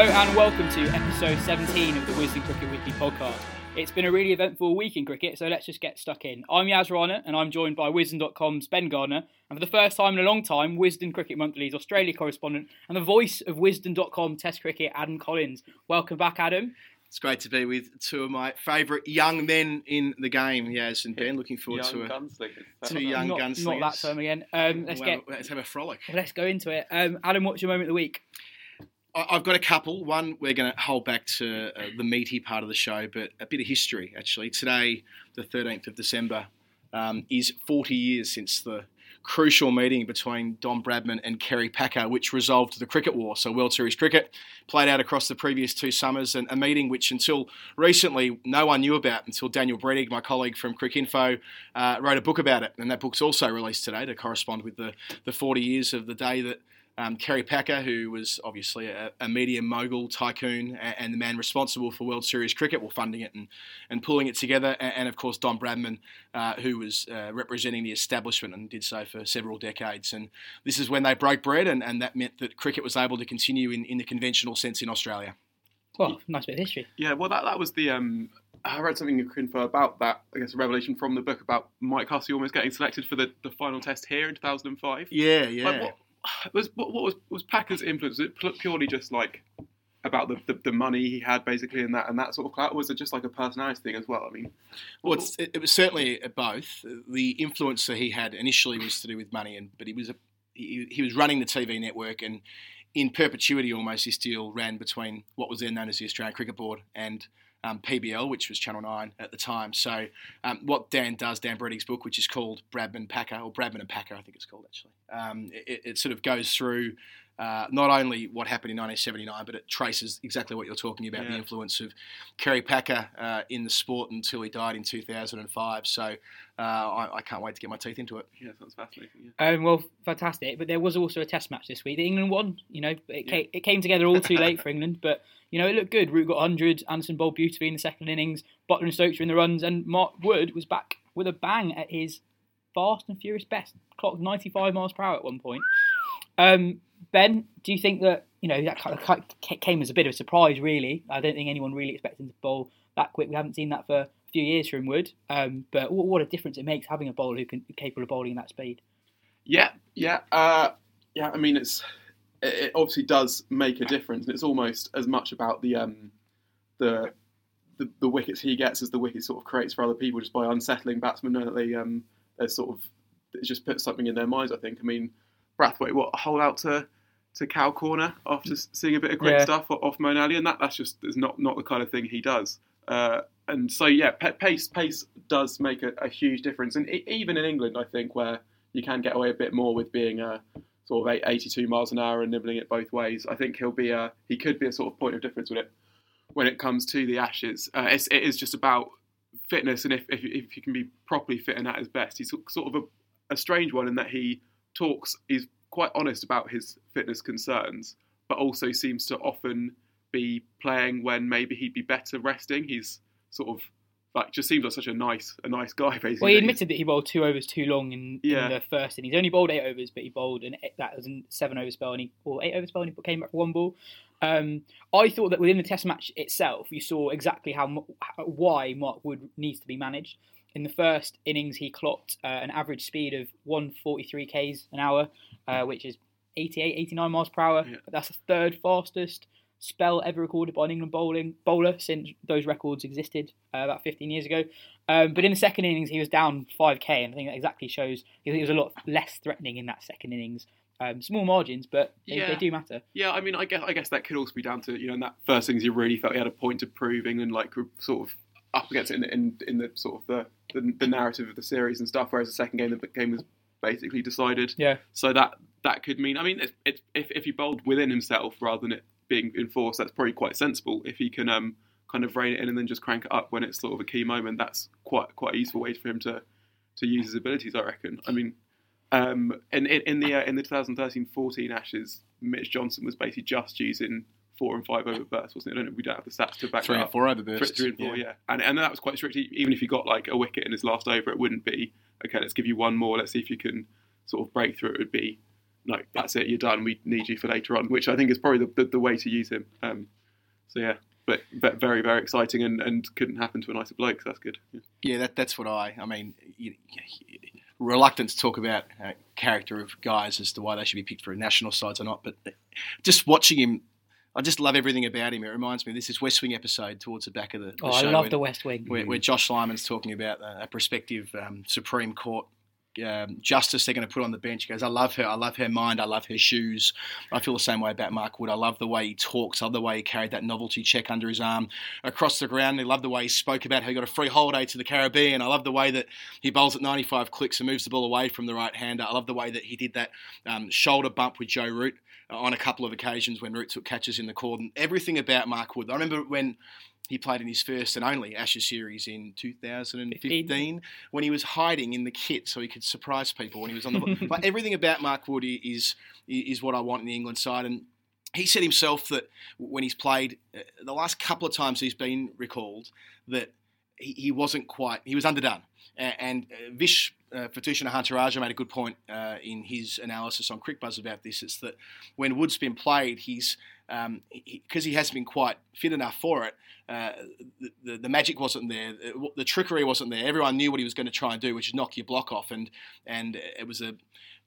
Hello and welcome to episode 17 of the Wisden Cricket Weekly podcast. It's been a really eventful week in cricket, so let's just get stuck in. I'm Yas Rana and I'm joined by Wisden.com's Ben Gardner, and for the first time in a long time, Wisden Cricket Monthly's Australia correspondent and the voice of Wisden.com Test Cricket, Adam Collins. Welcome back, Adam. It's great to be with two of my favourite young men in the game, Yas and Ben. Looking forward young to a, gunslingers. two young not, gunslingers. Not that term again. Um, let's Well, get let's have a frolic. let's go into it. Um, Adam, what's your moment of the week? I've got a couple. One we're going to hold back to uh, the meaty part of the show, but a bit of history actually. Today, the 13th of December, um, is 40 years since the crucial meeting between Don Bradman and Kerry Packer, which resolved the cricket war. So World Series cricket played out across the previous two summers, and a meeting which until recently no one knew about until Daniel Brettig, my colleague from Cricinfo, uh, wrote a book about it, and that book's also released today to correspond with the, the 40 years of the day that um, Kerry Packer, who was obviously a, a media mogul, tycoon, and, and the man responsible for World Series cricket, well, funding it and, and pulling it together, and, and of course Don Bradman, uh, who was uh, representing the establishment and did so for several decades. And this is when they broke bread, and, and that meant that cricket was able to continue in, in the conventional sense in Australia. Well, nice bit of history. Yeah, well, that, that was the. Um, I read something in Cricinfo about that. I guess a revelation from the book about Mike Hussey almost getting selected for the, the final test here in 2005. Yeah, yeah. Like, what was what, was was Packer's influence? Was it purely just like about the, the, the money he had basically in that and that sort of clout, or was it just like a personality thing as well? I mean, Well, it, it was certainly both. The influence that he had initially was to do with money, and but he was a he, he was running the TV network, and in perpetuity almost his deal ran between what was then known as the Australian Cricket Board and um, PBL, which was Channel Nine at the time. So um, what Dan does, Dan Brettig's book, which is called Bradman Packer or Bradman and Packer, I think it's called actually. Um, it, it sort of goes through uh, not only what happened in 1979, but it traces exactly what you're talking about the Yeah. influence of Kerry Packer uh, in the sport until he died in 2005. So uh, I, I can't wait to get my teeth into it. yeah, sounds fascinating. Yeah. Um, well, fantastic. But there was also a test match this week. The England won. You know, it, came, it came together all too late for England, but you know it looked good. Root got 100. Anderson bowled beautifully in the second innings. Buttler and Stokes were in the runs, and Mark Wood was back with a bang at his fast and furious best. Clocked 95 miles per hour at one point. Um, ben, do you think that you know that kind of came as a bit of a surprise? Really, I don't think anyone really expected him to bowl that quick. We haven't seen that for a few years from Wood. Um, but what, a difference it makes having a bowler who can capable of bowling that speed. Yeah, yeah, uh, yeah. I mean, it's it, obviously does make a difference, and it's almost as much about the um, the, the the wickets he gets as the wickets sort of creates for other people just by unsettling batsmen, knowing that they um, they sort of it just puts something in their minds. I think. I mean, Brathwaite, what hold out to to cow corner after seeing a bit of quick Yeah. stuff off Moeen Ali, and that that's just is not not the kind of thing he does. Uh, and so yeah, pa- pace pace does make a, a huge difference, and e- even in England, I think where you can get away a bit more with being a sort of 82 miles an hour and nibbling it both ways. I think he'll be a he could be a sort of point of difference with it. when it comes to the Ashes. Uh, it's, it is just about fitness, and if, if if he can be properly fit and at his best, he's sort of a, a strange one in that he talks. He's quite honest about his fitness concerns, but also seems to often be playing when maybe he'd be better resting. He's sort of like just seems like such a nice a nice guy basically. Well, he admitted that he bowled two overs too long in, Yeah. in the first inning. He only bowled eight overs, but he bowled and that was a seven over spell and he or eight over spell and he came back for one ball. Um, I thought that within the Test match itself, you saw exactly how, how why Mark Wood needs to be managed. In the first innings, he clocked uh, an average speed of 143 k's an hour, uh, which is 88, 89 miles per hour. Yeah. That's the third fastest spell ever recorded by an England bowling bowler since those records existed uh, about 15 years ago. Um, but in the second innings, he was down 5k, and I think that exactly shows he was a lot less threatening in that second innings. Um, small margins, but they, Yeah. they do matter. Yeah, I mean, I guess I guess that could also be down to you know in that first innings he really felt he had a point to prove England like sort of up against it in, in, in the sort of the, the the narrative of the series and stuff. Whereas the second game the game was basically decided. Yeah. So that that could mean I mean it, it, if if he bowled within himself rather than it being enforced, that's probably quite sensible. If he can um kind of rein it in and then just crank it up when it's sort of a key moment, that's quite quite a useful way for him to to use his abilities. I reckon. I mean. Um, in, in, in the uh, in the 2013-14 Ashes, Mitch Johnson was basically just using four and five over bursts, wasn't it? I don't know, we don't have the stats to back Three that and up. four over Three, bursts. three and four, yeah. And and that was quite strict. Even if you got like a wicket in his last over, it wouldn't be okay. Let's give you one more. Let's see if you can sort of break through. It would be like that's it. You're done. We need you for later on, which I think is probably the, the, the way to use him. Um, so yeah, but, but very very exciting and, and couldn't happen to a nicer bloke. So that's good. Yeah. Yeah, that, that's what I. I mean, you, you, reluctant to talk about uh, character of guys as to why they should be picked for national sides or not, but just watching him, I just love everything about him. It reminds me, this is West Wing episode towards the back of the, the Oh, I show love when- the West Wing. where, where Josh Lyman's talking about a, a prospective um, Supreme Court um, justice they're going to put on the bench. He goes, I love her. I love her mind. I love her shoes. I feel the same way about Mark Wood. I love the way he talks. I love the way he carried that novelty check under his arm across the ground. I love the way he spoke about how he got a free holiday to the Caribbean. I love the way that he bowls at 95 clicks and moves the ball away from the right hander. I love the way that he did that um, shoulder bump with Joe Root uh, on a couple of occasions when Root took catches in the cordon. Everything about Mark Wood. I remember when he played in his first and only Ashes series in 2015 when he was hiding in the kit so he could surprise people when he was on the. but everything about Mark Wood is is what I want in the England side, and he said himself that when he's played uh, the last couple of times he's been recalled that he, he wasn't quite he was underdone, and uh, Vish. Uh, Vithushan Ehantharajah made a good point uh, in his analysis on Cricbuzz about this. It's that when Wood's been played, he's because he, hasn't been quite fit enough for it. Uh, the, the, the magic wasn't there, the, the trickery wasn't there. Everyone knew what he was going to try and do, which is knock your block off, and and it was a,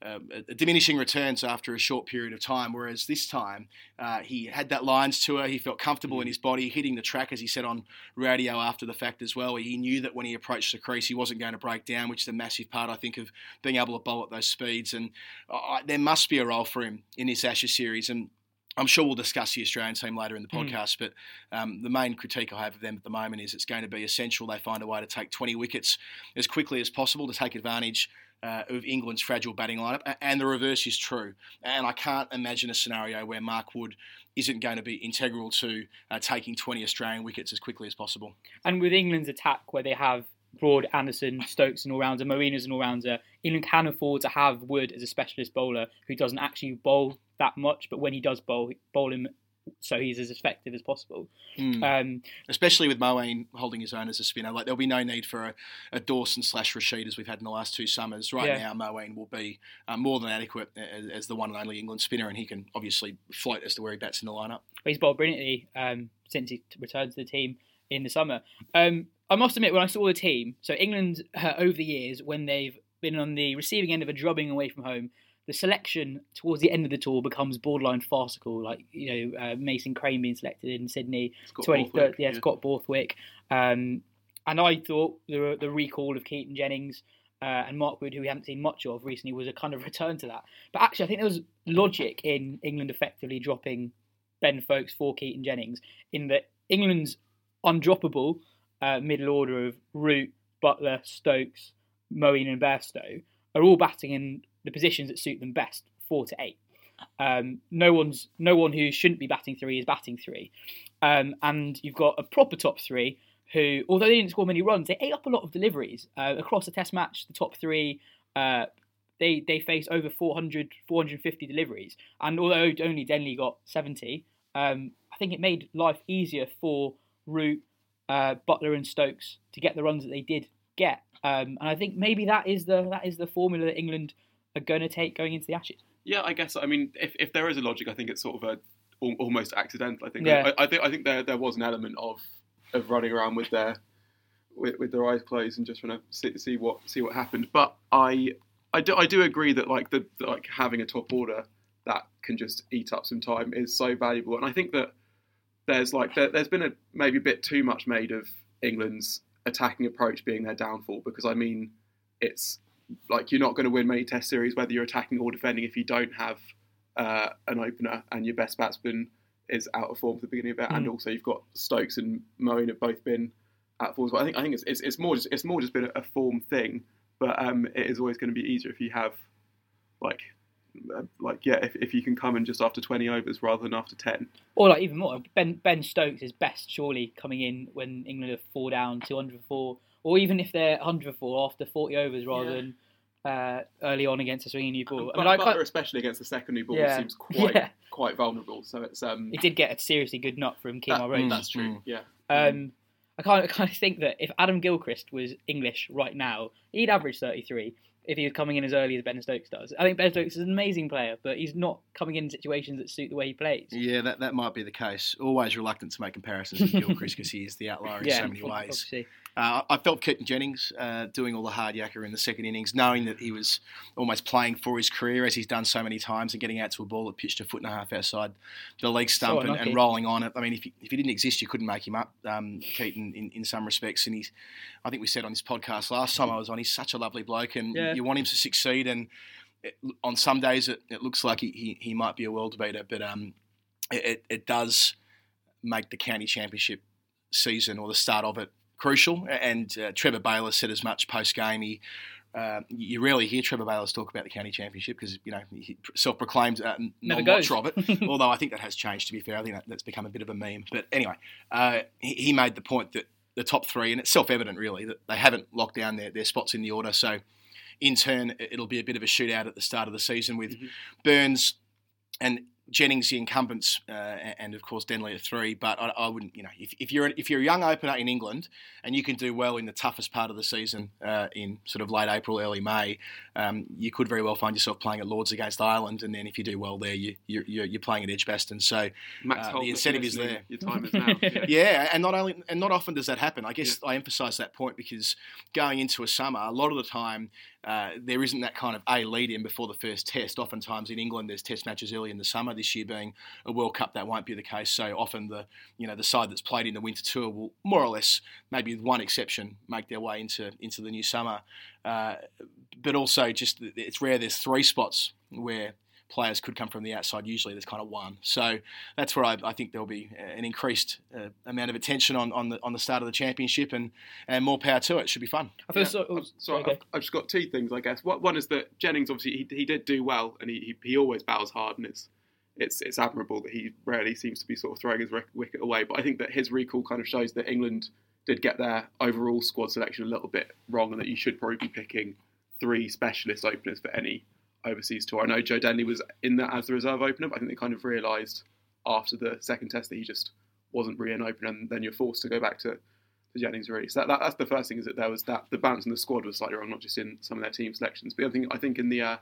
a, a diminishing returns after a short period of time. Whereas this time, uh, he had that lines to her. He felt comfortable in his body, hitting the track, as he said on radio after the fact as well. He knew that when he approached the crease, he wasn't going to break down, which is a massive part, I think, of being able to bowl at those speeds. And uh, there must be a role for him in this Ashes series, and. I'm sure we'll discuss the Australian team later in the Mm. podcast, but um, the main critique I have of them at the moment is it's going to be essential they find a way to take 20 wickets as quickly as possible to take advantage uh, of England's fragile batting lineup. And the reverse is true. And I can't imagine a scenario where Mark Wood isn't going to be integral to uh, taking 20 Australian wickets as quickly as possible. And with England's attack, where they have Broad, Anderson, Stokes, and all rounder, Moeen as an all rounder, England can afford to have Wood as a specialist bowler who doesn't actually bowl that much, but when he does bowl, bowl him so he's as effective as possible. Hmm. Um, Especially with Moeen holding his own as a spinner, like there'll be no need for a, a Dawson slash Rashid as we've had in the last two summers. Right Yeah. now, Moeen will be uh, more than adequate as, as the one and only England spinner, and he can obviously float as to where he bats in the lineup. but he's bowled brilliantly um, since he returned to the team in the summer. Um, I must admit, when I saw the team, so England uh, over the years, when they've been on the receiving end of a drubbing away from home, the selection towards the end of the tour becomes borderline farcical. Like you know, uh, Mason Crane being selected in Sydney, Scott twenty Borthwick, yeah, yeah. Scott Borthwick, um, and I thought the the recall of Keaton Jennings. Uh, and Mark Wood, who we haven't seen much of recently, was a kind of return to that. But actually, I think there was logic in England effectively dropping Ben Foakes for Keaton Jennings in that England's undroppable uh, middle order of Root, Buttler, Stokes, Moeen, and Bairstow are all batting in the positions that suit them best, four to eight. Um, no one's no one who shouldn't be batting three is batting three, um, and you've got a proper top three who, although they didn't score many runs, they ate up a lot of deliveries uh, across the Test match. The top three. Uh, they, they faced over 400, 450 deliveries. And although only Denley got 70, um, I think it made life easier for Root, uh, Buttler, and Stokes to get the runs that they did get. Um, and I think maybe that is the that is the formula that England are going to take going into the Ashes. Yeah, I guess. I mean, if, if there is a logic, I think it's sort of a almost accidental. I think. Yeah. I, I think I think there there was an element of of running around with their with, with their eyes closed and just trying to see, see what see what happened. But I I do I do agree that like the- like having a top order that can just eat up some time is so valuable, and I think that there's like there, there's been a maybe a bit too much made of England's attacking approach being their downfall because I mean it's like you're not going to win many test series whether you're attacking or defending if you don't have uh, an opener and your best batsman is out of form for the beginning of it and Mm. also you've got Stokes and Moeen have both been at form. But I think I think it's, it's, it's more just it's more just been a, a form thing but um, it is always going to be easier if you have like like yeah if, if you can come in just after 20 overs rather than after 10 Or like even more, Ben Ben Stokes is best surely coming in when England are four down, two hundred four, or even if they're hundred four after forty overs rather Yeah. than uh, early on against a swinging new ball. I but, mean, I Buttler can't- especially against the secondary ball Yeah. seems quite Yeah. quite vulnerable so it's um he did get a seriously good nut from Kemar that- Roach. that's true Mm. yeah Um, I kind of, kind of think that if Adam Gilchrist was English right now, he'd average 33 if he was coming in as early as Ben Stokes does. I think Ben Stokes is an amazing player, but he's not coming in situations that suit the way he plays. Yeah, that, that might be the case. Always reluctant to make comparisons with Gilchrist because he is the outlier in so many ways. obviously. Uh, I felt Keaton Jennings uh, doing all the hard yakka in the second innings, knowing that he was almost playing for his career as he's done so many times and getting out to a ball that pitched a foot and a half outside the leg stump and, and rolling on it. I mean, if he, if he didn't exist, you couldn't make him up, um, Keaton, in, in some respects. And he's, I think we said on this podcast last time I was on, he's such a lovely bloke and Yeah. you want him to succeed. And it, on some days it, it looks like he, he, he might be a world beater, but um, it, it does make the county championship season or the start of it crucial. And uh, Trevor Bayliss said as much post game. He uh, you rarely hear Trevor Bayliss talk about the county championship because you know he self-proclaimed uh, non-watcher of it. Although I think that has changed. To be fair, I think that, that's become a bit of a meme. But anyway, uh, he, he made the point that the top three, and it's self-evident really that they haven't locked down their, their spots in the order. So in turn, it- it'll be a bit of a shootout at the start of the season with Burns and Jennings, the incumbents, uh, and of course Denley at three. But I, I wouldn't, you know, if, if you're if you're a young opener in England and you can do well in the toughest part of the season uh, in sort of late April, early May, um, you could very well find yourself playing at Lords against Ireland, and then if you do well there, you you're, you're you're playing at Edgbaston. So uh, the incentive is there. Your time is now. Yeah. yeah, and not only and not often does that happen. I guess I emphasise that point because going into a summer, a lot of the time uh, there isn't that kind of a lead in before the first test. Oftentimes in England, there's test matches early in the summer. This year being a World Cup, that won't be the case. So often the you know the side that's played in the winter tour will more or less, maybe with one exception, make their way into into the new summer. Uh, but also just it's rare there's three spots where players could come from the outside. Usually there's kind of one. So that's where I, I think there'll be an increased uh, amount of attention on, on the on the start of the championship and, and more power to it. Should be fun. I feel Yeah, so. oh, I've- sorry, okay. I've, I've just got two things, I guess. One is that Jennings obviously he, he did do well, and he, he he always battles hard, and it's it's it's admirable that he rarely seems to be sort of throwing his wicket away. But I think that his recall kind of shows that England did get their overall squad selection a little bit wrong, and that you should probably be picking three specialist openers for any overseas tour. I know Joe Denley was in that as the reserve opener, but I think they kind of realised after the second test that he just wasn't really an opener, and then you're forced to go back to to Jennings really. So that, that, that's the first thing is that there was that the balance in the squad was slightly wrong, not just in some of their team selections. But I think I think in the uh,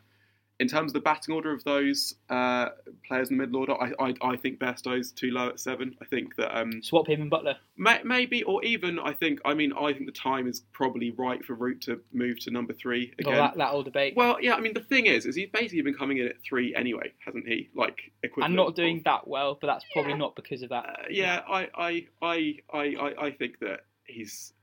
in terms of the batting order of those uh, players in the middle order, I, I, I think Bairstow's too low at seven. I think that um, Swap him and Buttler. may, maybe or even I think I mean I think the time is probably right for Root to move to number three Got again. that, that old debate. Well, yeah, I mean the thing is, is he's basically been coming in at three anyway, hasn't he? Like equivalent. and not of- doing that well, but that's probably not because of that. uh, yeah, I, I, I, I, I, I think that he's he-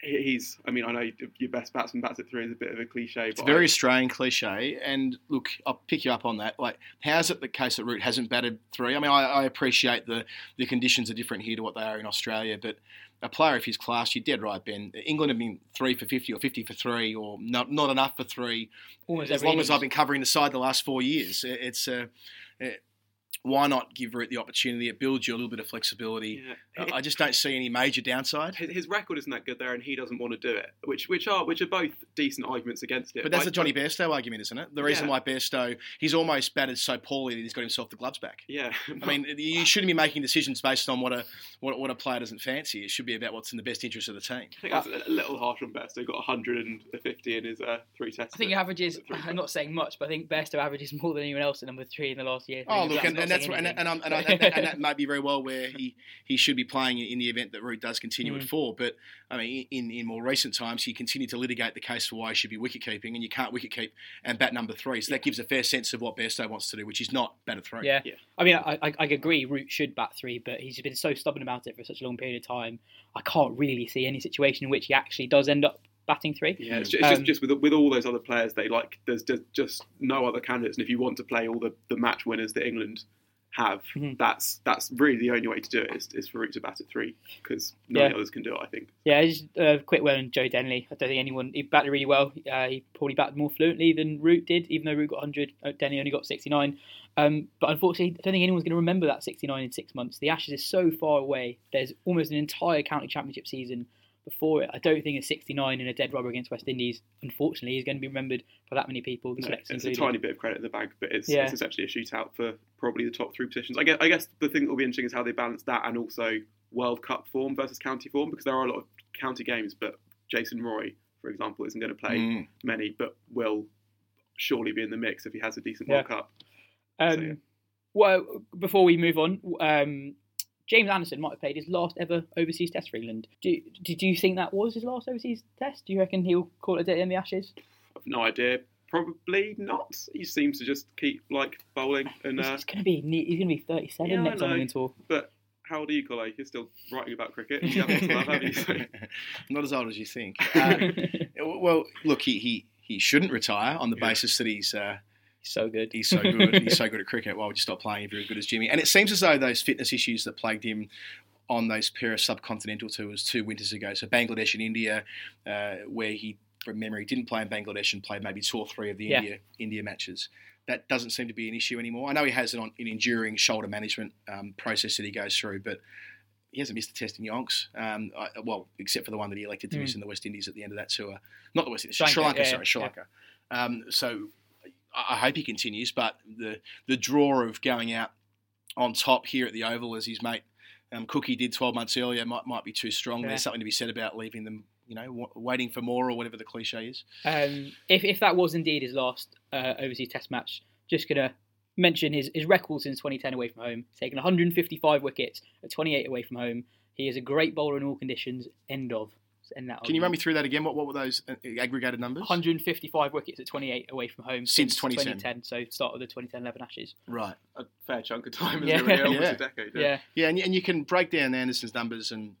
he's. I mean, I know your best batsman bats at three is a bit of a cliche, but. It's a very I- Australian cliche, and look, I'll pick you up on that. Like, how's it the case that Root hasn't batted three? I mean, I, I appreciate the the conditions are different here to what they are in Australia, but a player of his class, you're dead right, Ben. England have been three for fifty or fifty for three, or not not enough for three. Almost as every long as. I've been covering the side the last four years, It- it's uh, uh, why not give Root the opportunity? It builds you a little bit of flexibility. Yeah. I I just don't see any major downside. his, his record isn't that good there, and he doesn't want to do it. Which which are which are both decent arguments against it. But that's I- the Johnny Bairstow argument, isn't it? The reason Yeah. why Bairstow, he's almost batted so poorly that he's got himself the gloves back. Yeah, I mean, you shouldn't be making decisions based on what a what, what a player doesn't fancy. It should be about what's in the best interest of the team. I think that's a little harsh on Best. He got 150 in his uh, three tests. I think he averages. I'm not saying much, but I think Bairstow averages more than anyone else at number three in the last year. Oh, look, and, not and that's saying and, anything. and, I'm, and, I, and, that, and that might be very well where he, he should be playing in the event that Root does continue Mm. at four. But I mean, in, in more recent times, he continued to litigate the case for why he should be wicket keeping, and you can't wicket keep and bat number three. So that gives a fair sense of what Bairstow wants to do, which is not bat at three. Yeah. Yeah. I mean, I, I, I agree. Root should bat three, but he's been so stubborn about it for such a long period of time. I can't really see any situation in which he actually does end up batting three. Yeah, it's, ju- it's just, Um, just with with all those other players, they like there's just, just no other candidates, and if you want to play all the, the match winners that England have, Mhm. that's that's really the only way to do it is, is for Root to bat at three because none of the others can do it. I think. Yeah, just a quick word on Joe Denley. I don't think anyone he batted really well. Uh, he probably batted more fluently than Root did, even though Root got 100. uh, Denley only got 69. Um, but unfortunately, I don't think anyone's going to remember that 69 in six months. The Ashes is so far away. There's almost an entire county championship season before it. I don't think a 69 in a dead rubber against West Indies, unfortunately, is going to be remembered by that many people. No, selectors it's a tiny bit of credit in the bank, but it's, Yeah. it's essentially a shootout for probably the top three positions. I guess, I guess the thing that will be interesting is how they balance that and also World Cup form versus county form because there are a lot of county games, but Jason Roy, for example, isn't going to play Mm. many, but will surely be in the mix if he has a decent Yeah. World Cup. Um, So, yeah. Well, before we move on, um, James Anderson might have played his last ever overseas test for England. Do, did you think that was his last overseas test? Do you reckon he'll call it a day in the Ashes? I've no idea. Probably not. He seems to just keep like bowling and. Uh, he's going to be he's going to be 37 Yeah, next time know. on the tour. but how old are you, Cole? You're still writing about cricket. You haven't got to have you? So- Not as old as you think. Uh, well, look, he, he, he shouldn't retire on the Yeah. basis that he's uh, so good. he's so good. he's so good at cricket. Why would you stop playing if you're as good as Jimmy? And it seems as though those fitness issues that plagued him on those pair of subcontinental tours two winters ago, so Bangladesh and India, uh, where he, from memory, didn't play in Bangladesh and played maybe two or three of the Yeah. India India matches. That doesn't seem to be an issue anymore. I know he has an, an enduring shoulder management um, process that he goes through, but he hasn't missed a test in Yonks. Um, I, well, except for the one that he elected to Mm. miss in the West Indies at the end of that tour. Not the West Indies, Sri Lanka, yeah, sorry, Sri yeah. Lanka. Um, so I hope he continues, but the the draw of going out on top here at the Oval as his mate um, Cookie did 12 months earlier might might be too strong. Yeah. There's something to be said about leaving them, you know, w- waiting for more or whatever the cliche is. Um, if, if that was indeed his last uh, overseas test match, just going to mention his, his record since 2010 away from home. Taken 155 wickets at 28 away from home. He is a great bowler in all conditions. End of. End that Can you run me through that again? What what were those uh, aggregated numbers? 155 wickets at 28 away from home Since 2010. So start of the 2010-11 Ashes. Right. a fair chunk of time, isn't Yeah. Almost Yeah. a decade. Yeah, Yeah, and you, and you can break down Anderson's numbers and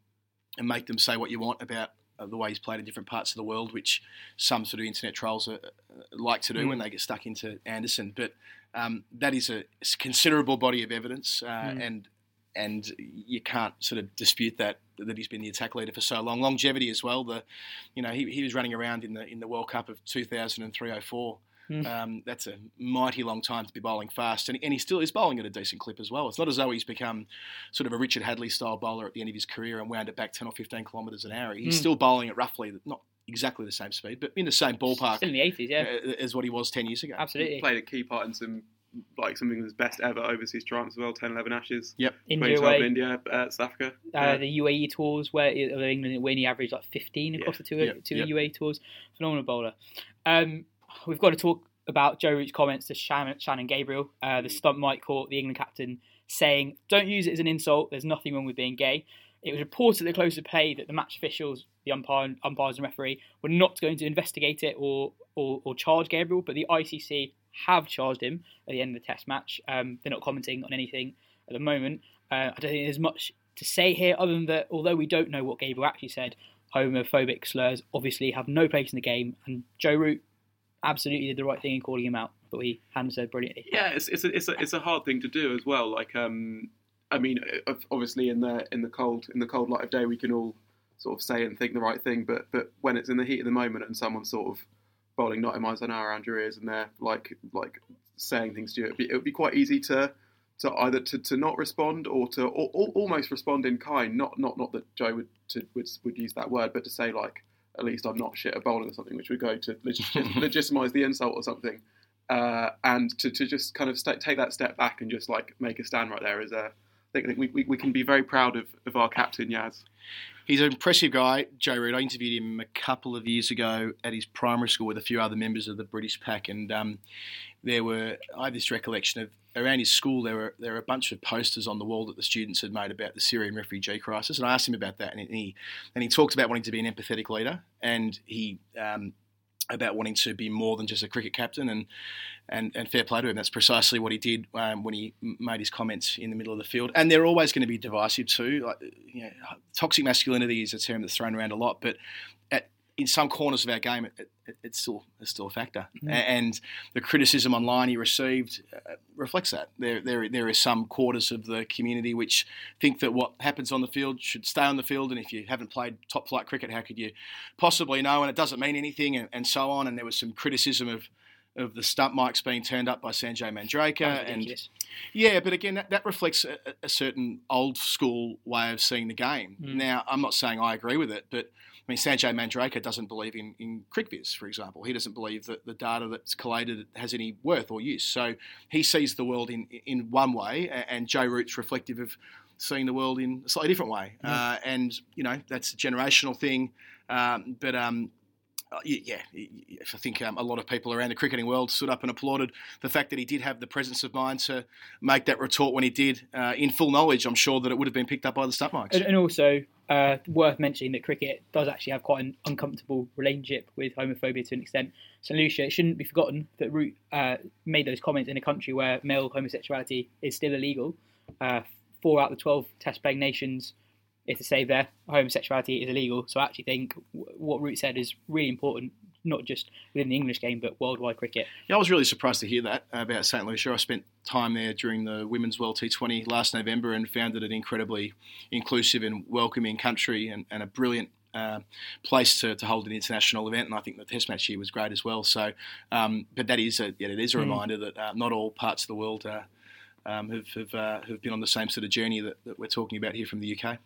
and make them say what you want about uh, the way he's played in different parts of the world, which some sort of internet trolls are, uh, like to do Mm. when they get stuck into Anderson. But um, that is a considerable body of evidence, uh, Mm. and and you can't sort of dispute that that he's been the attack leader for so long. Longevity as well. The you know he, he was running around in the in the World Cup of 2003 04. Mm. Um, that's a mighty long time to be bowling fast, and, and he still is bowling at a decent clip as well. It's not as though he's become sort of a Richard Hadlee style bowler at the end of his career and wound it back 10 or 15 kilometres an hour. He's Mm. still bowling at roughly, not exactly the same speed, but in the same ballpark still in the 80s, yeah. uh, as what he was 10 years ago. Absolutely. Played a key part in some like something of England's best ever overseas triumphs as well. 10, 11 Ashes. Yep. India 2012 away. India, uh, South Africa. uh, Yeah. the UAE tours where uh, England when he averaged like 15 across Yeah, the two, yeah, two yeah. UAE tours. Phenomenal bowler. Um, we've got to talk about Joe Root's comments to Shannon, Shannon Gabriel, uh, the stump mic caught, the England captain, saying, "Don't use it as an insult. There's nothing wrong with being gay." It was reported at the close of play that the match officials, the umpire, umpires and referee, were not going to investigate it or, or, or charge Gabriel, but the ICC have charged him at the end of the Test match. Um, they're not commenting on anything at the moment. Uh, I don't think there's much to say here other than that although we don't know what Gabriel actually said, homophobic slurs obviously have no place in the game, and Joe Root absolutely did the right thing in calling him out, but he handled so brilliantly. Yeah, it's it's a, it's a it's a hard thing to do as well. Like, um, I mean, obviously in the in the cold in the cold light of day, we can all sort of say and think the right thing, but but when it's in the heat of the moment and someone sort of bowling 90 miles an hour around your ears and they're like like saying things to you, it'd be, it would be quite easy to to either to, to not respond or to or, or almost respond in kind. Not not not that Joe would to, would would use that word, but to say like at least I'm not shit at bowling or something, which would go to legit- legitimize the insult or something. Uh, and to, to just kind of st- take that step back and just like make a stand right there is a. I think, we, we, we can be very proud of, of our captain Yas. He's an impressive guy, Joe Root. I interviewed him a couple of years ago at his primary school with a few other members of the British pack, and um, there were I have this recollection of around his school there were there were a bunch of posters on the wall that the students had made about the Syrian refugee crisis, and I asked him about that, and he and he talked about wanting to be an empathetic leader, and he um, about wanting to be more than just a cricket captain, and and, and fair play to him. That's precisely what he did um, when he made his comments in the middle of the field. And they're always going to be divisive too. Like, you know, toxic masculinity is a term that's thrown around a lot, but in some corners of our game, it, it, it's still it's still a factor. Mm-hmm. And the criticism online he received uh, reflects that. There, there there are some quarters of the community which think that what happens on the field should stay on the field, and if you haven't played top flight cricket, how could you possibly know? And it doesn't mean anything, and, and so on. And there was some criticism of of the stump mics being turned up by Sanjay Manjrekar. and yeah, but again, that, that reflects a, a, certain old school way of seeing the game. Mm. Now, I'm not saying I agree with it, but I mean, Sanjay Manjrekar doesn't believe in, in CricViz, for example. He doesn't believe that the data that's collated has any worth or use. So he sees the world in, in one way, and Joe Root's reflective of seeing the world in a slightly different way. Mm. Uh, and, you know, that's a generational thing. Um, but um, uh, yeah, I think um, a lot of people around the cricketing world stood up and applauded the fact that he did have the presence of mind to make that retort when he did, uh, in full knowledge, I'm sure that it would have been picked up by the stump mics. And, and also, uh, worth mentioning that cricket does actually have quite an uncomfortable relationship with homophobia to an extent. So, Lucia, it shouldn't be forgotten that Root uh, made those comments in a country where male homosexuality is still illegal. Uh, four out of the 12 test playing nations if to say there homosexuality is illegal. So I actually think what Root said is really important, not just within the English game, but worldwide cricket. Yeah, I was really surprised to hear that about St. Lucia. I spent time there during the Women's World T20 last November and found it an incredibly inclusive and welcoming country and, and a brilliant uh, place to, to hold an international event, and I think the Test match here was great as well. So, um, but that is a, yeah, it is a mm. reminder that uh, not all parts of the world uh, um, have have, uh, have been on the same sort of journey that, that, we're talking about here from the UK.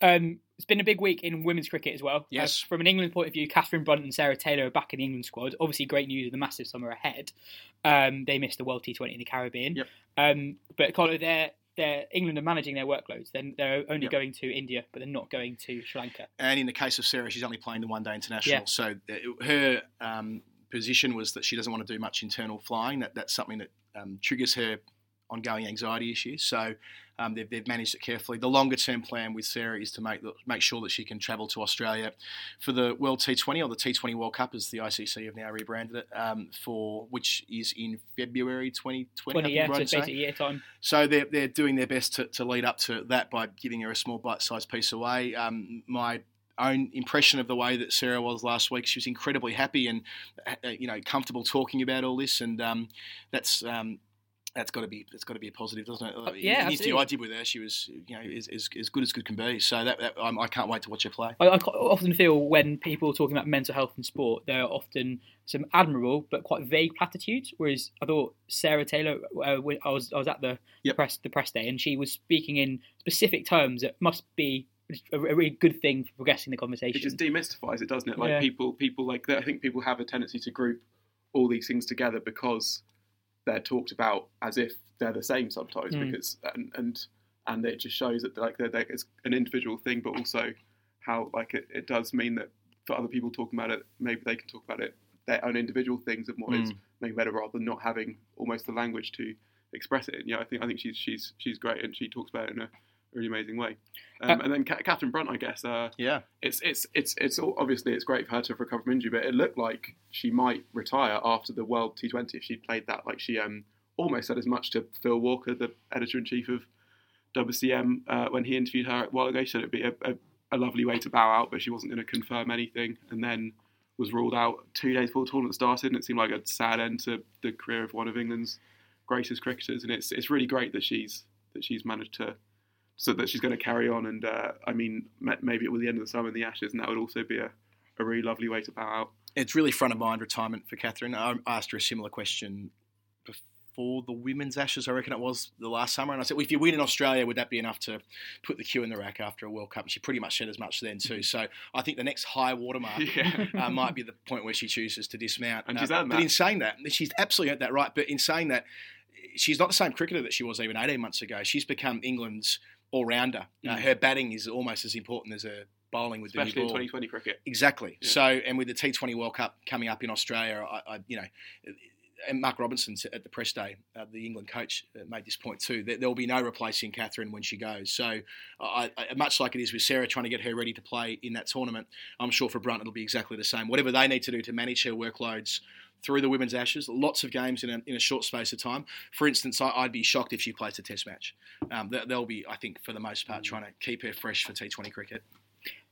Um, it's been a big week in women's cricket as well. Yes. Uh, from an England point of view, Catherine Brunt and Sarah Taylor are back in the England squad. Obviously, great news of the massive summer ahead. Um, they missed the World T20 in the Caribbean. Yep. Um, but Carlo, they're, they're England are managing their workloads. Then they're only yep. going to India, but they're not going to Sri Lanka. And in the case of Sarah, she's only playing the one day international. Yeah. So her um, position was that she doesn't want to do much internal flying. That that's something that um, triggers her ongoing anxiety issues. So um, they've, they've, managed it carefully. The longer term plan with Sarah is to make make sure that she can travel to Australia for the World T20 or the T20 World Cup, as the ICC have now rebranded it, um, for which is in February 2020. 20, yeah, so basically year time. So they're, they're doing their best to, to lead up to that by giving her a small bite sized piece away. Um, my own impression of the way that Sarah was last week. She was incredibly happy and uh, you know comfortable talking about all this, and um, that's um, that's got to be that's got to be a positive, doesn't it? Uh, yeah, in the interview I did with her, she was you know as, as, as good as good can be. So that, that I can't wait to watch her play. I, I, often feel when people are talking about mental health and sport, there are often some admirable but quite vague platitudes. Whereas I thought Sarah Taylor, uh, I was I was at the yep. press the press day, and she was speaking in specific terms that must be a, really good thing for progressing the conversation. It just demystifies it, doesn't it? Like yeah. people, people like I think people have a tendency to group all these things together because they're talked about as if they're the same sometimes mm. because and, and and it just shows that like they're, they're, it's an individual thing, but also how like it, it does mean that for other people talking about it, maybe they can talk about it their own individual things and what mm. is maybe better rather than not having almost the language to express it. And yeah, I think I think she's she's she's great and she talks about it in a really amazing way. Um, uh, and then Catherine Brunt, I guess. Uh, yeah, it's it's it's it's all, obviously it's great for her to recover from injury, but it looked like she might retire after the World T20 if she played that. Like she um almost said as much to Phil Walker, the editor in chief of WCM, uh, when he interviewed her a while ago. She said it'd be a, a a lovely way to bow out, but she wasn't going to confirm anything, and then was ruled out two days before the tournament started, and it seemed like a sad end to the career of one of England's greatest cricketers. And it's it's really great that she's that she's managed to so that she's going to carry on. And uh, I mean, maybe it will the end of the summer in the Ashes, and that would also be a, a really lovely way to bow out. It's really front of mind retirement for Catherine. I asked her a similar question before the women's Ashes, I reckon it was the last summer. And I said, well, if you win in Australia, would that be enough to put the cue in the rack after a World Cup? And she pretty much said as much then too. So I think the next high watermark yeah. uh, might be the point where she chooses to dismount. And she's uh, But that. in saying that, she's absolutely had that right. But in saying that, she's not the same cricketer that she was even 18 months ago. She's become England's all rounder. Mm. Uh, her batting is almost as important as her bowling with especially the in 2020 cricket. Exactly. Yeah. So, and with the T20 World Cup coming up in Australia, I, I, you know, and Mark Robinson at the press day, uh, the England coach, uh, made this point too. That there will be no replacing Catherine when she goes. So, I, I, much like it is with Sarah trying to get her ready to play in that tournament, I'm sure for Brunt it'll be exactly the same. Whatever they need to do to manage her workloads through the women's Ashes, lots of games in a, in a short space of time. For instance, I, would be shocked if she plays a Test match. Um, they'll be, I think, for the most part, trying to keep her fresh for T20 cricket.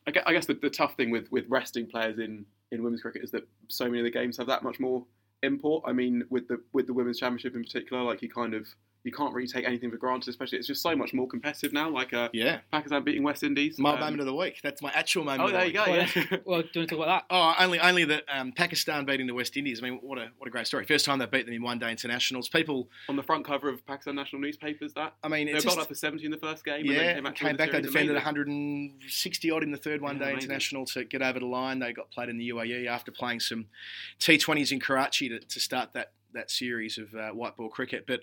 I guess the, the tough thing with, with resting players in, in women's cricket is that so many of the games have that much more import. I mean, with the with the women's championship in particular, like you kind of you can't really take anything for granted. Especially, it's just so much more competitive now. Like uh, yeah, Pakistan beating West Indies. My um, moment of the week. That's my actual moment. Oh, there you go. Well, yeah. well, do you want to talk about that? Oh, only only that um, Pakistan beating the West Indies. I mean, what a what a great story. First time they beat them in one day internationals. People on the front cover of Pakistan national newspapers. That I mean, they got just, up for seventy in the first game. Yeah, came back, came back they defended 160 odd in the third one day international to get over the line. They got played in the UAE after playing some T20s in Karachi to, to start that that series of uh, white ball cricket. But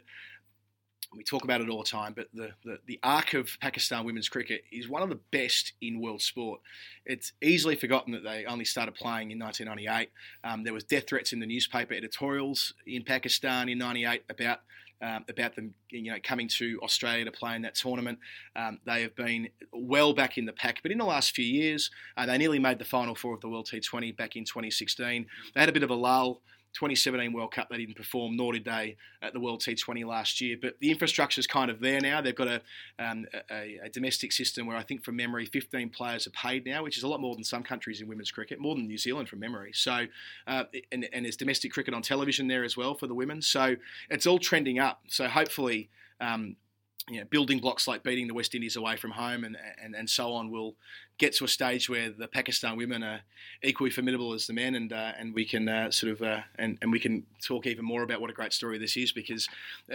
we talk about it all the time, but the, the, the, arc of Pakistan women's cricket is one of the best in world sport. It's easily forgotten that they only started playing in 1998. Um, there was death threats in the newspaper editorials in Pakistan in 98 about um, about them you know coming to Australia to play in that tournament. Um, they have been well back in the pack, but in the last few years, uh, they nearly made the final four of the World T20 back in 2016. They had a bit of a lull. 2017 World Cup, they didn't perform, nor did they at the World T20 last year. But the infrastructure is kind of there now. They've got a, um, a, a, domestic system where I think from memory 15 players are paid now, which is a lot more than some countries in women's cricket, more than New Zealand from memory. So, uh, and, and there's domestic cricket on television there as well for the women. So it's all trending up. So hopefully, um, you know, building blocks like beating the West Indies away from home and, and, and so on will get to a stage where the Pakistan women are equally formidable as the men, and uh, and we can uh, sort of uh, and and we can talk even more about what a great story this is because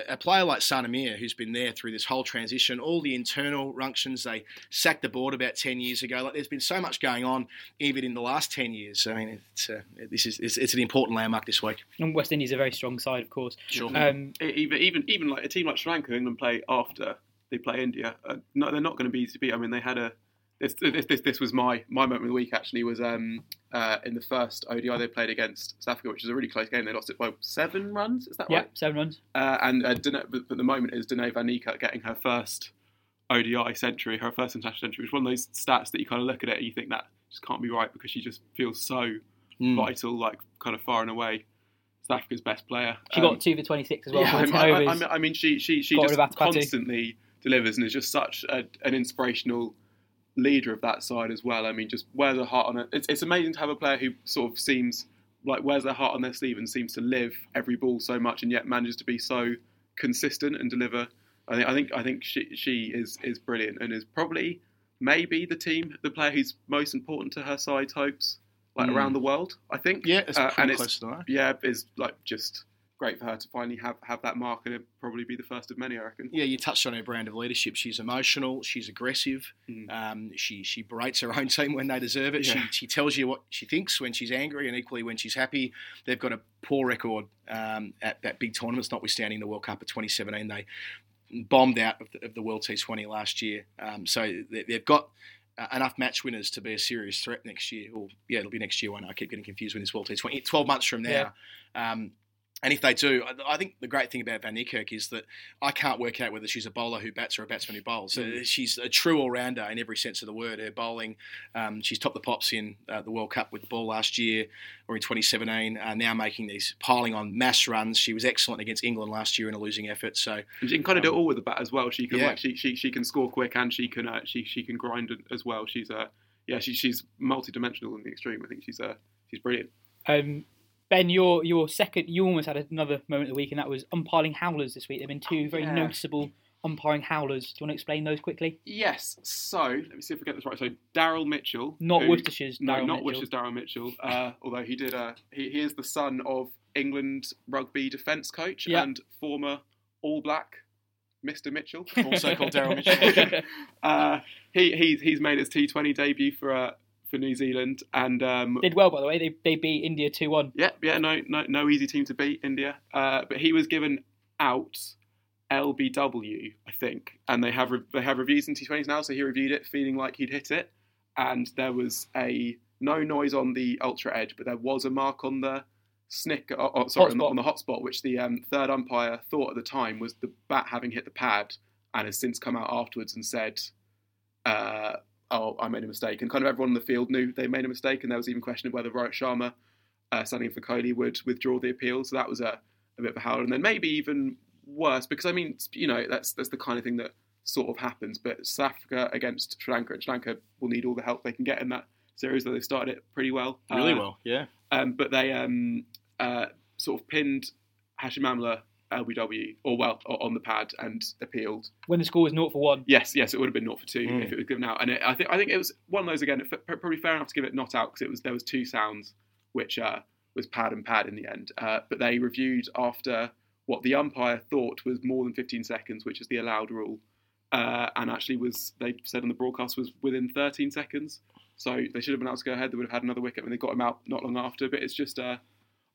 a player like Sana Mir, who's been there through this whole transition, all the internal functions, they sacked the board about ten years ago. Like there's been so much going on even in the last ten years. I mean, it's uh, this is it's, it's, an important landmark this week. And West Indies are a very strong side, of course. Sure. Um, even even even like a team like Sri Lanka, England play after they play India. Uh, no, they're not going to be easy to beat. I mean, they had a this, this, this, this was my, my moment of the week actually was um, uh, in the first ODI they played against South Africa, which was a really close game. They lost it by seven runs. Is that yeah, right? seven runs. Uh, and uh, Dene, but the moment is Dane van Niekerk getting her first ODI century, her first international century. Which is one of those stats that you kind of look at it and you think that just can't be right because she just feels so mm. vital, like kind of far and away. South Africa's best player. She um, got two for twenty six as well. Yeah, I, I, I, mean, she she she just constantly delivers and is just such a, an inspirational leader of that side as well. I mean, just wears her heart on it. It's, it's amazing to have a player who sort of seems like wears their heart on their sleeve and seems to live every ball so much, and yet manages to be so consistent and deliver. I think I think I think she she is is brilliant and is probably maybe the team the player who's most important to her side's hopes like mm. around the world. I think yeah, it's uh, and it's yeah is like just great for her to finally have, have that mark and it probably be the first of many, I reckon. Yeah, you touched on her brand of leadership. She's emotional, she's aggressive, mm. um, she she berates her own team when they deserve it. Yeah. She, she tells you what she thinks when she's angry and equally when she's happy. They've got a poor record um, at that big tournaments, notwithstanding the World Cup of 2017. They bombed out of the, of the World T20 last year. Um, so they've got uh, enough match winners to be a serious threat next year. Or yeah, it'll be next year. One I keep getting confused with this World T20. Twelve months from now, yeah. Um, and if they do, I think the great thing about Van Niekerk is that I can't work out whether she's a bowler who bats or a batsman who bowls. Mm. She's a true all rounder in every sense of the word. Her bowling, um, she's topped the pops in uh, the World Cup with the ball last year or in 2017. Uh, now making these piling on mass runs. She was excellent against England last year in a losing effort. So and she can kind of um, do it all with the bat as well. She can yeah. like, she, she she can score quick and she can uh, she she can grind as well. She's a yeah, she, she's multi-dimensional in the extreme. I think she's uh, she's brilliant. Um, ben, your your second, you almost had another moment of the week, and that was umpiring howlers this week. There've been two very Yeah. noticeable umpiring howlers. Do you want to explain those quickly? Yes. So let me see if I get this right. So Daryl Mitchell, Not who- Worcestershire's no, Daryl not Mitchell. Worcester's Daryl Mitchell. Uh, although he did, uh, he, he is the son of England rugby defence coach Yeah. and former All Black Mr. Mitchell, Also called Daryl Mitchell. uh, he he's he's made his T20 debut for uh, for New Zealand and um, Did well, by the way. They they beat India two one. yeah yeah no no no easy team to beat India. Uh, but he was given out LBW I think, and they have re- they have reviews in T20s now. So he reviewed it feeling like he'd hit it, and there was a no noise on the ultra edge, but there was a mark on the snick. Oh, oh, sorry, on the, Hotspot. on the hotspot, which the um, third umpire thought at the time was the bat having hit the pad, and has since come out afterwards and said, uh, "Oh, I made a mistake." And kind of everyone in the field knew they made a mistake, and there was even question of whether Rohit Sharma, uh, standing for Kohli, would withdraw the appeal. So that was a, a bit of a howl. and then maybe even worse because I mean, you know, that's that's the kind of thing that sort of happens. But South Africa against Sri Lanka, and Sri Lanka will need all the help they can get in that series. Though they started it pretty well, really Uh, well, yeah. um, but they um, uh, sort of pinned Hashim Amla LBW or well o- on the pad and appealed. When the score was 0 for 1. Yes, yes, it would have been not for two Mm. if it was given out. And it, I think I think it was one of those again. It, probably fair enough to give it not out because it was there was two sounds which uh, was pad and pad in the end. Uh, but they reviewed after what the umpire thought was more than 15 seconds, which is the allowed rule, uh, and actually was they said on the broadcast was within 13 seconds. So they should have been able to go ahead. They would have had another wicket when they got him out not long after. But it's just uh,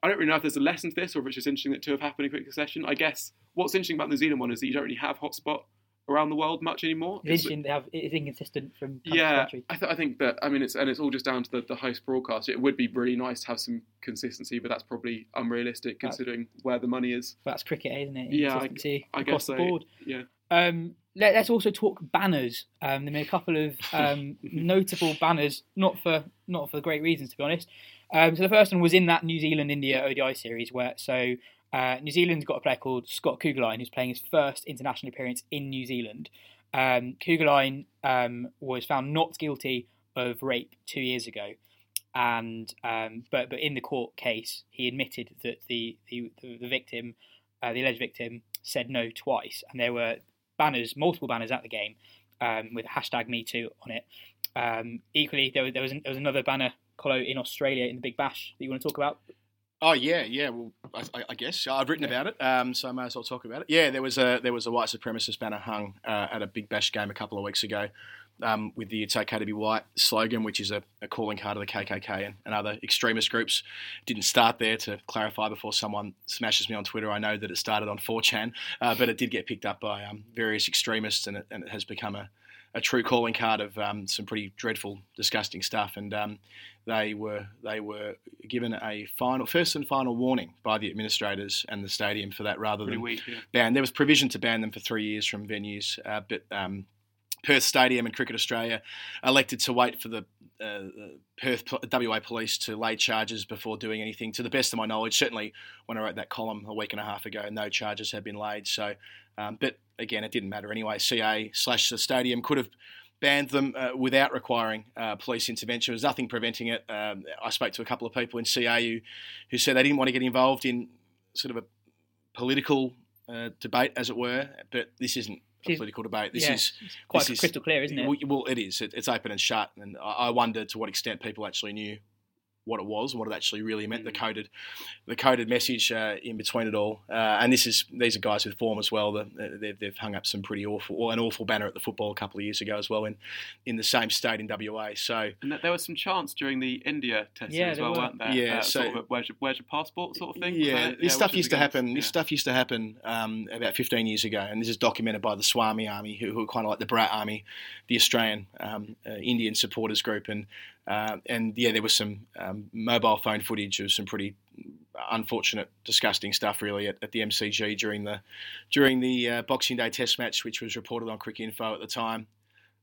I don't really know if there's a lesson to this or if it's just interesting that two have happened in quick succession. I guess what's interesting about the New Zealand one is that you don't really have hotspot around the world much anymore. It's It's- interesting. Have, it's inconsistent from country to yeah, country. I, th- I think that I mean it's and it's all just down to the, the host broadcast. It would be really nice to have some consistency, but that's probably unrealistic considering where the money is. That's cricket, isn't it? Yeah, I- I guess so. board. Yeah, Um, let, us also talk banners. Um, there have been a couple of um, notable banners, not for not for great reasons, to be honest. Um, so the first one was in that New Zealand India ODI series, where so uh, New Zealand's got a player called Scott Kuggeleijn who's playing his first international appearance in New Zealand. Um, um, was found not guilty of rape two years ago, and um, but but in the court case, he admitted that the the, the victim, uh, the alleged victim, said no twice, and there were banners, multiple banners at the game, um, with hashtag Me Too on it. Um, equally, there was there was, there was another banner, Colo, in Australia in the Big Bash that you want to talk about. Oh yeah, yeah. Well, I, I- guess I've written about it, um, so I may as well talk about it. Yeah, there was a there was a white supremacist banner hung uh, at a Big Bash game a couple of weeks ago, um, with the "It's okay to be white" slogan, which is a, a calling card of the KKK and, and other extremist groups. Didn't start there to clarify before someone smashes me on Twitter. I know that it started on 4chan, uh, but it did get picked up by um, various extremists, and it, and it has become a a true calling card of um, some pretty dreadful, disgusting stuff. And um, they were they were given a final, first and final warning by the administrators and the stadium for that, rather pretty than weak. Yeah. ban. There was provision to ban them for three years from venues, uh, but um, Perth Stadium and Cricket Australia elected to wait for the uh, Perth WA Police to lay charges before doing anything. To the best of my knowledge, certainly when I wrote that column a week and a half ago, no charges had been laid. So, um, but again, it didn't matter anyway. CA slash the stadium could have banned them uh, without requiring uh, police intervention. There was nothing preventing it. Um, I spoke to a couple of people in CA who, who said they didn't want to get involved in sort of a political uh, debate, as it were. But this isn't a political debate. This yeah, is quite this is- crystal clear, isn't it? well, well, it is. It, it's open and shut, and I I wonder to what extent people actually knew what it was and what it actually really meant. The Mm. coded, the coded message uh, in between it all. Uh, and this is these are guys with form as well. The, they've, they've hung up some pretty awful, or an awful banner at the football a couple of years ago as well in in the same state in WA. So And th- there was some chance during the India test Yeah, as well, were. weren't there? Yeah, uh, so- sort of a, where's, your, where's your passport sort of thing? Yeah, there? this stuff used to happen. yeah. This stuff used to happen um, about 15 years ago, and this is documented by the Swami Army, who, who are kind of like the Barmy Army, the Australian um, uh, Indian supporters group, and uh, and yeah, there was some um, mobile phone footage of some pretty unfortunate, disgusting stuff, really, at, at the MCG during the during the uh, Boxing Day Test match, which was reported on Cricinfo at the time.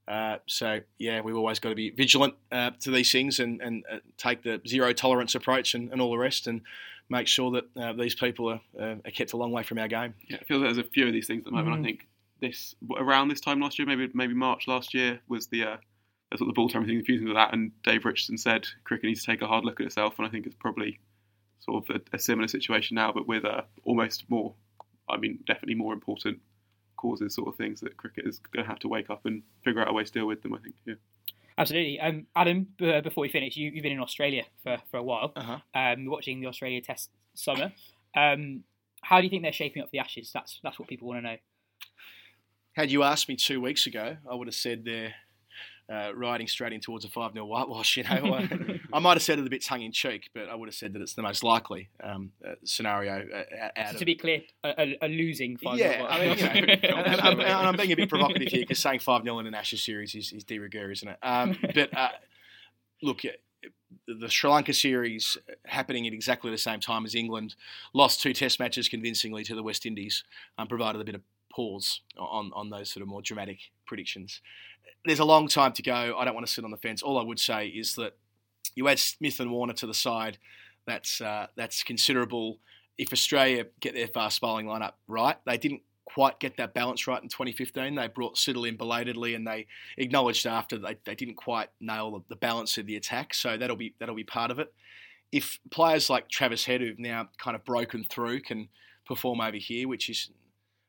Uh, so yeah, we've always got to be vigilant uh, to these things and, and uh, take the zero tolerance approach and, and all the rest, and make sure that uh, these people are, uh, are kept a long way from our game. Yeah, I feel like there's a few of these things at the moment. Mhm. I think this around this time last year, maybe maybe March last year, was the uh, sort of the ball time thing confusing with that. And Dave Richardson said cricket needs to take a hard look at itself, and I think it's probably sort of a, a similar situation now, but with uh, almost more, I mean, definitely more important causes, sort of things that cricket is going to have to wake up and figure out a way to deal with them. I think, yeah. Absolutely. Um, Adam, b- before we finish, you, have been in Australia for, for a while, Uh-huh. um, watching the Australia Test summer. Um, how do you think they're shaping up for the Ashes? That's that's what people want to know. Had you asked me two weeks ago, I would have said they're uh, riding straight in towards a 5 0 whitewash. You know, I, I might have said it a bit tongue in cheek, but I would have said that it's the most likely um, uh, scenario uh, out to be clear, a, a, losing five. Yeah, I mean, you know, and, I'm, and I'm being a bit provocative here because saying 5 0 in an Ashes series is, is de rigueur, isn't it? Um, but uh, look, the Sri Lanka series happening at exactly the same time as England lost two test matches convincingly to the West Indies, um, provided a bit of pause on, on those sort of more dramatic predictions. There's a long time to go. I don't want to sit on the fence. All I would say is that you add Smith and Warner to the side, that's uh, that's considerable. If Australia get their fast bowling lineup right, they didn't quite get that balance right in 2015. They brought Siddle in belatedly, and they acknowledged after they, they didn't quite nail the, the balance of the attack. So that'll be that'll be part of it. If players like Travis Head, who've now kind of broken through, can perform over here, which is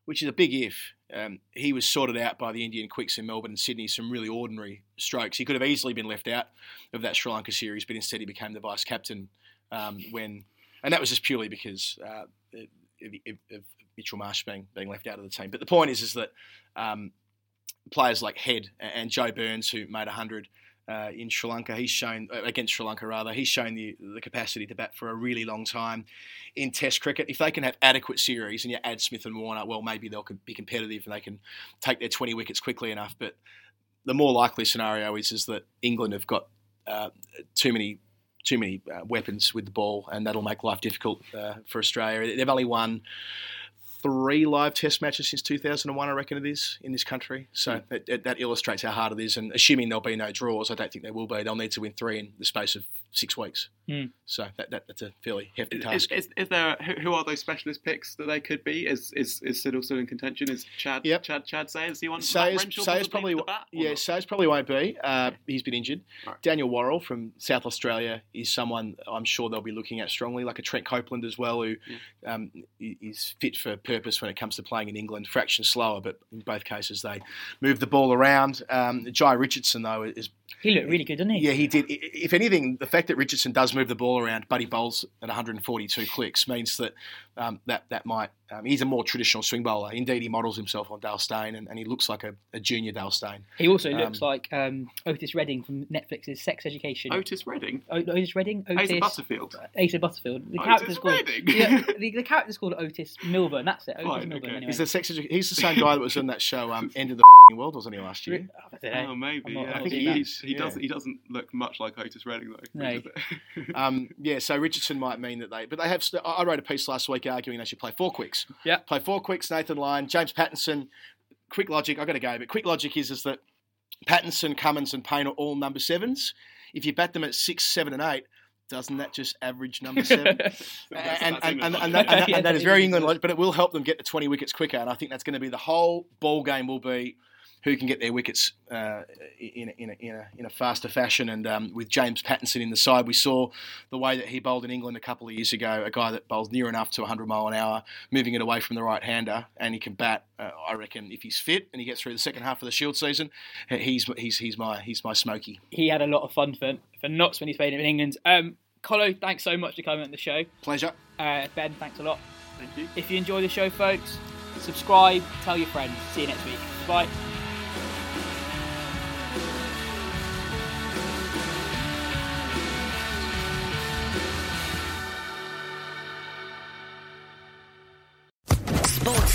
which is a big if. Um, he was sorted out by the Indian Quicks in Melbourne and Sydney, some really ordinary strokes. He could have easily been left out of that Sri Lanka series, but instead he became the vice captain um, when, and that was just purely because uh, of, Mitchell Marsh being being left out of the team. But the point is, is that um, players like Head and Joe Burns, who made 100 uh, in Sri Lanka, he's shown uh, against Sri Lanka rather, he's shown the the capacity to bat for a really long time in Test cricket. If they can have adequate series and you add Smith and Warner, well, maybe they'll be competitive and they can take their 20 wickets quickly enough. But the more likely scenario is is that England have got uh, too many too many uh, weapons with the ball, and that'll make life difficult uh, for Australia. They've only won three live Test matches since 2001, I reckon it is, in this country. So hmm. that, that, that illustrates how hard it is. And assuming there'll be no draws, I don't think there will be. They'll need to win three in the space of six weeks. Hmm. So that, that, that's a fairly hefty task. is, is there who, who are those specialist picks that they could be? Is is is Siddle still in contention? Is Chad Yep. Chad Chad Sayers? He wants Sayers, Matt Renshaw Sayers probably, with the bat, yeah, not? Sayers probably won't be. Uh, he's been injured. Right. Daniel Worrall from South Australia is someone I'm sure they'll be looking at strongly, like a Trent Copeland as well, who um, is fit for purpose when it comes to playing in England. Fraction slower, but in both cases they move the ball around. Um, Jhye Richardson though is he looked really good, didn't he? yeah, he did. If anything, the fact that Richardson does move the ball around, he bowls at 142 clicks, means that um, that that might. Um, he's a more traditional swing bowler. Indeed, he models himself on Dale Steyn, and, and he looks like a, a junior Dale Steyn. He also looks Um, like um, Otis Redding from Netflix's Sex Education. Otis Redding, O- Otis Redding? Otis Asa Butterfield. Asa Butterfield. The Otis character's called Redding? yeah, the, the character's called Otis Milburn. That's it. Otis Fine, Milburn. okay. Anyway. He's the sex. edu- He's the same guy that was in that show, um, End of the World, wasn't he last year? I don't know. Oh, maybe. Not- yeah. I'm think he sure. is. He yeah. doesn't. He doesn't look much like Otis Redding though. No. Um, yeah, so Richardson might mean that they, but they have. st- I I wrote a piece last week arguing they should play four quicks. Yeah. play four quicks. Nathan Lyon, James Pattinson. Quick logic. I've got to go, but quick logic is is that Pattinson, Cummins, and Paine are all number sevens. If you bat them at six, seven, and eight, doesn't that just average number seven? That's- and, that's and, and, and, that, and, and that is very Yeah. England, logic, but it will help them get to 20 wickets quicker. And I think that's going to be the whole ball game will be who can get their wickets uh, in, a, in, a, in, a, in a faster fashion. And um, with James Pattinson in the side, we saw the way that he bowled in England a couple of years ago, a guy that bowls near enough to 100 mile an hour, moving it away from the right hander, and he can bat. Uh, I reckon if he's fit and he gets through the second half of the Shield season, he's he's he's my he's my smoky. he had a lot of fun for for Notts when he's played in England. Um, Colo, thanks so much for coming on the show. Pleasure. Uh, ben, thanks a lot. Thank you. If you enjoy the show, folks, subscribe, tell your friends. See you next week. Bye.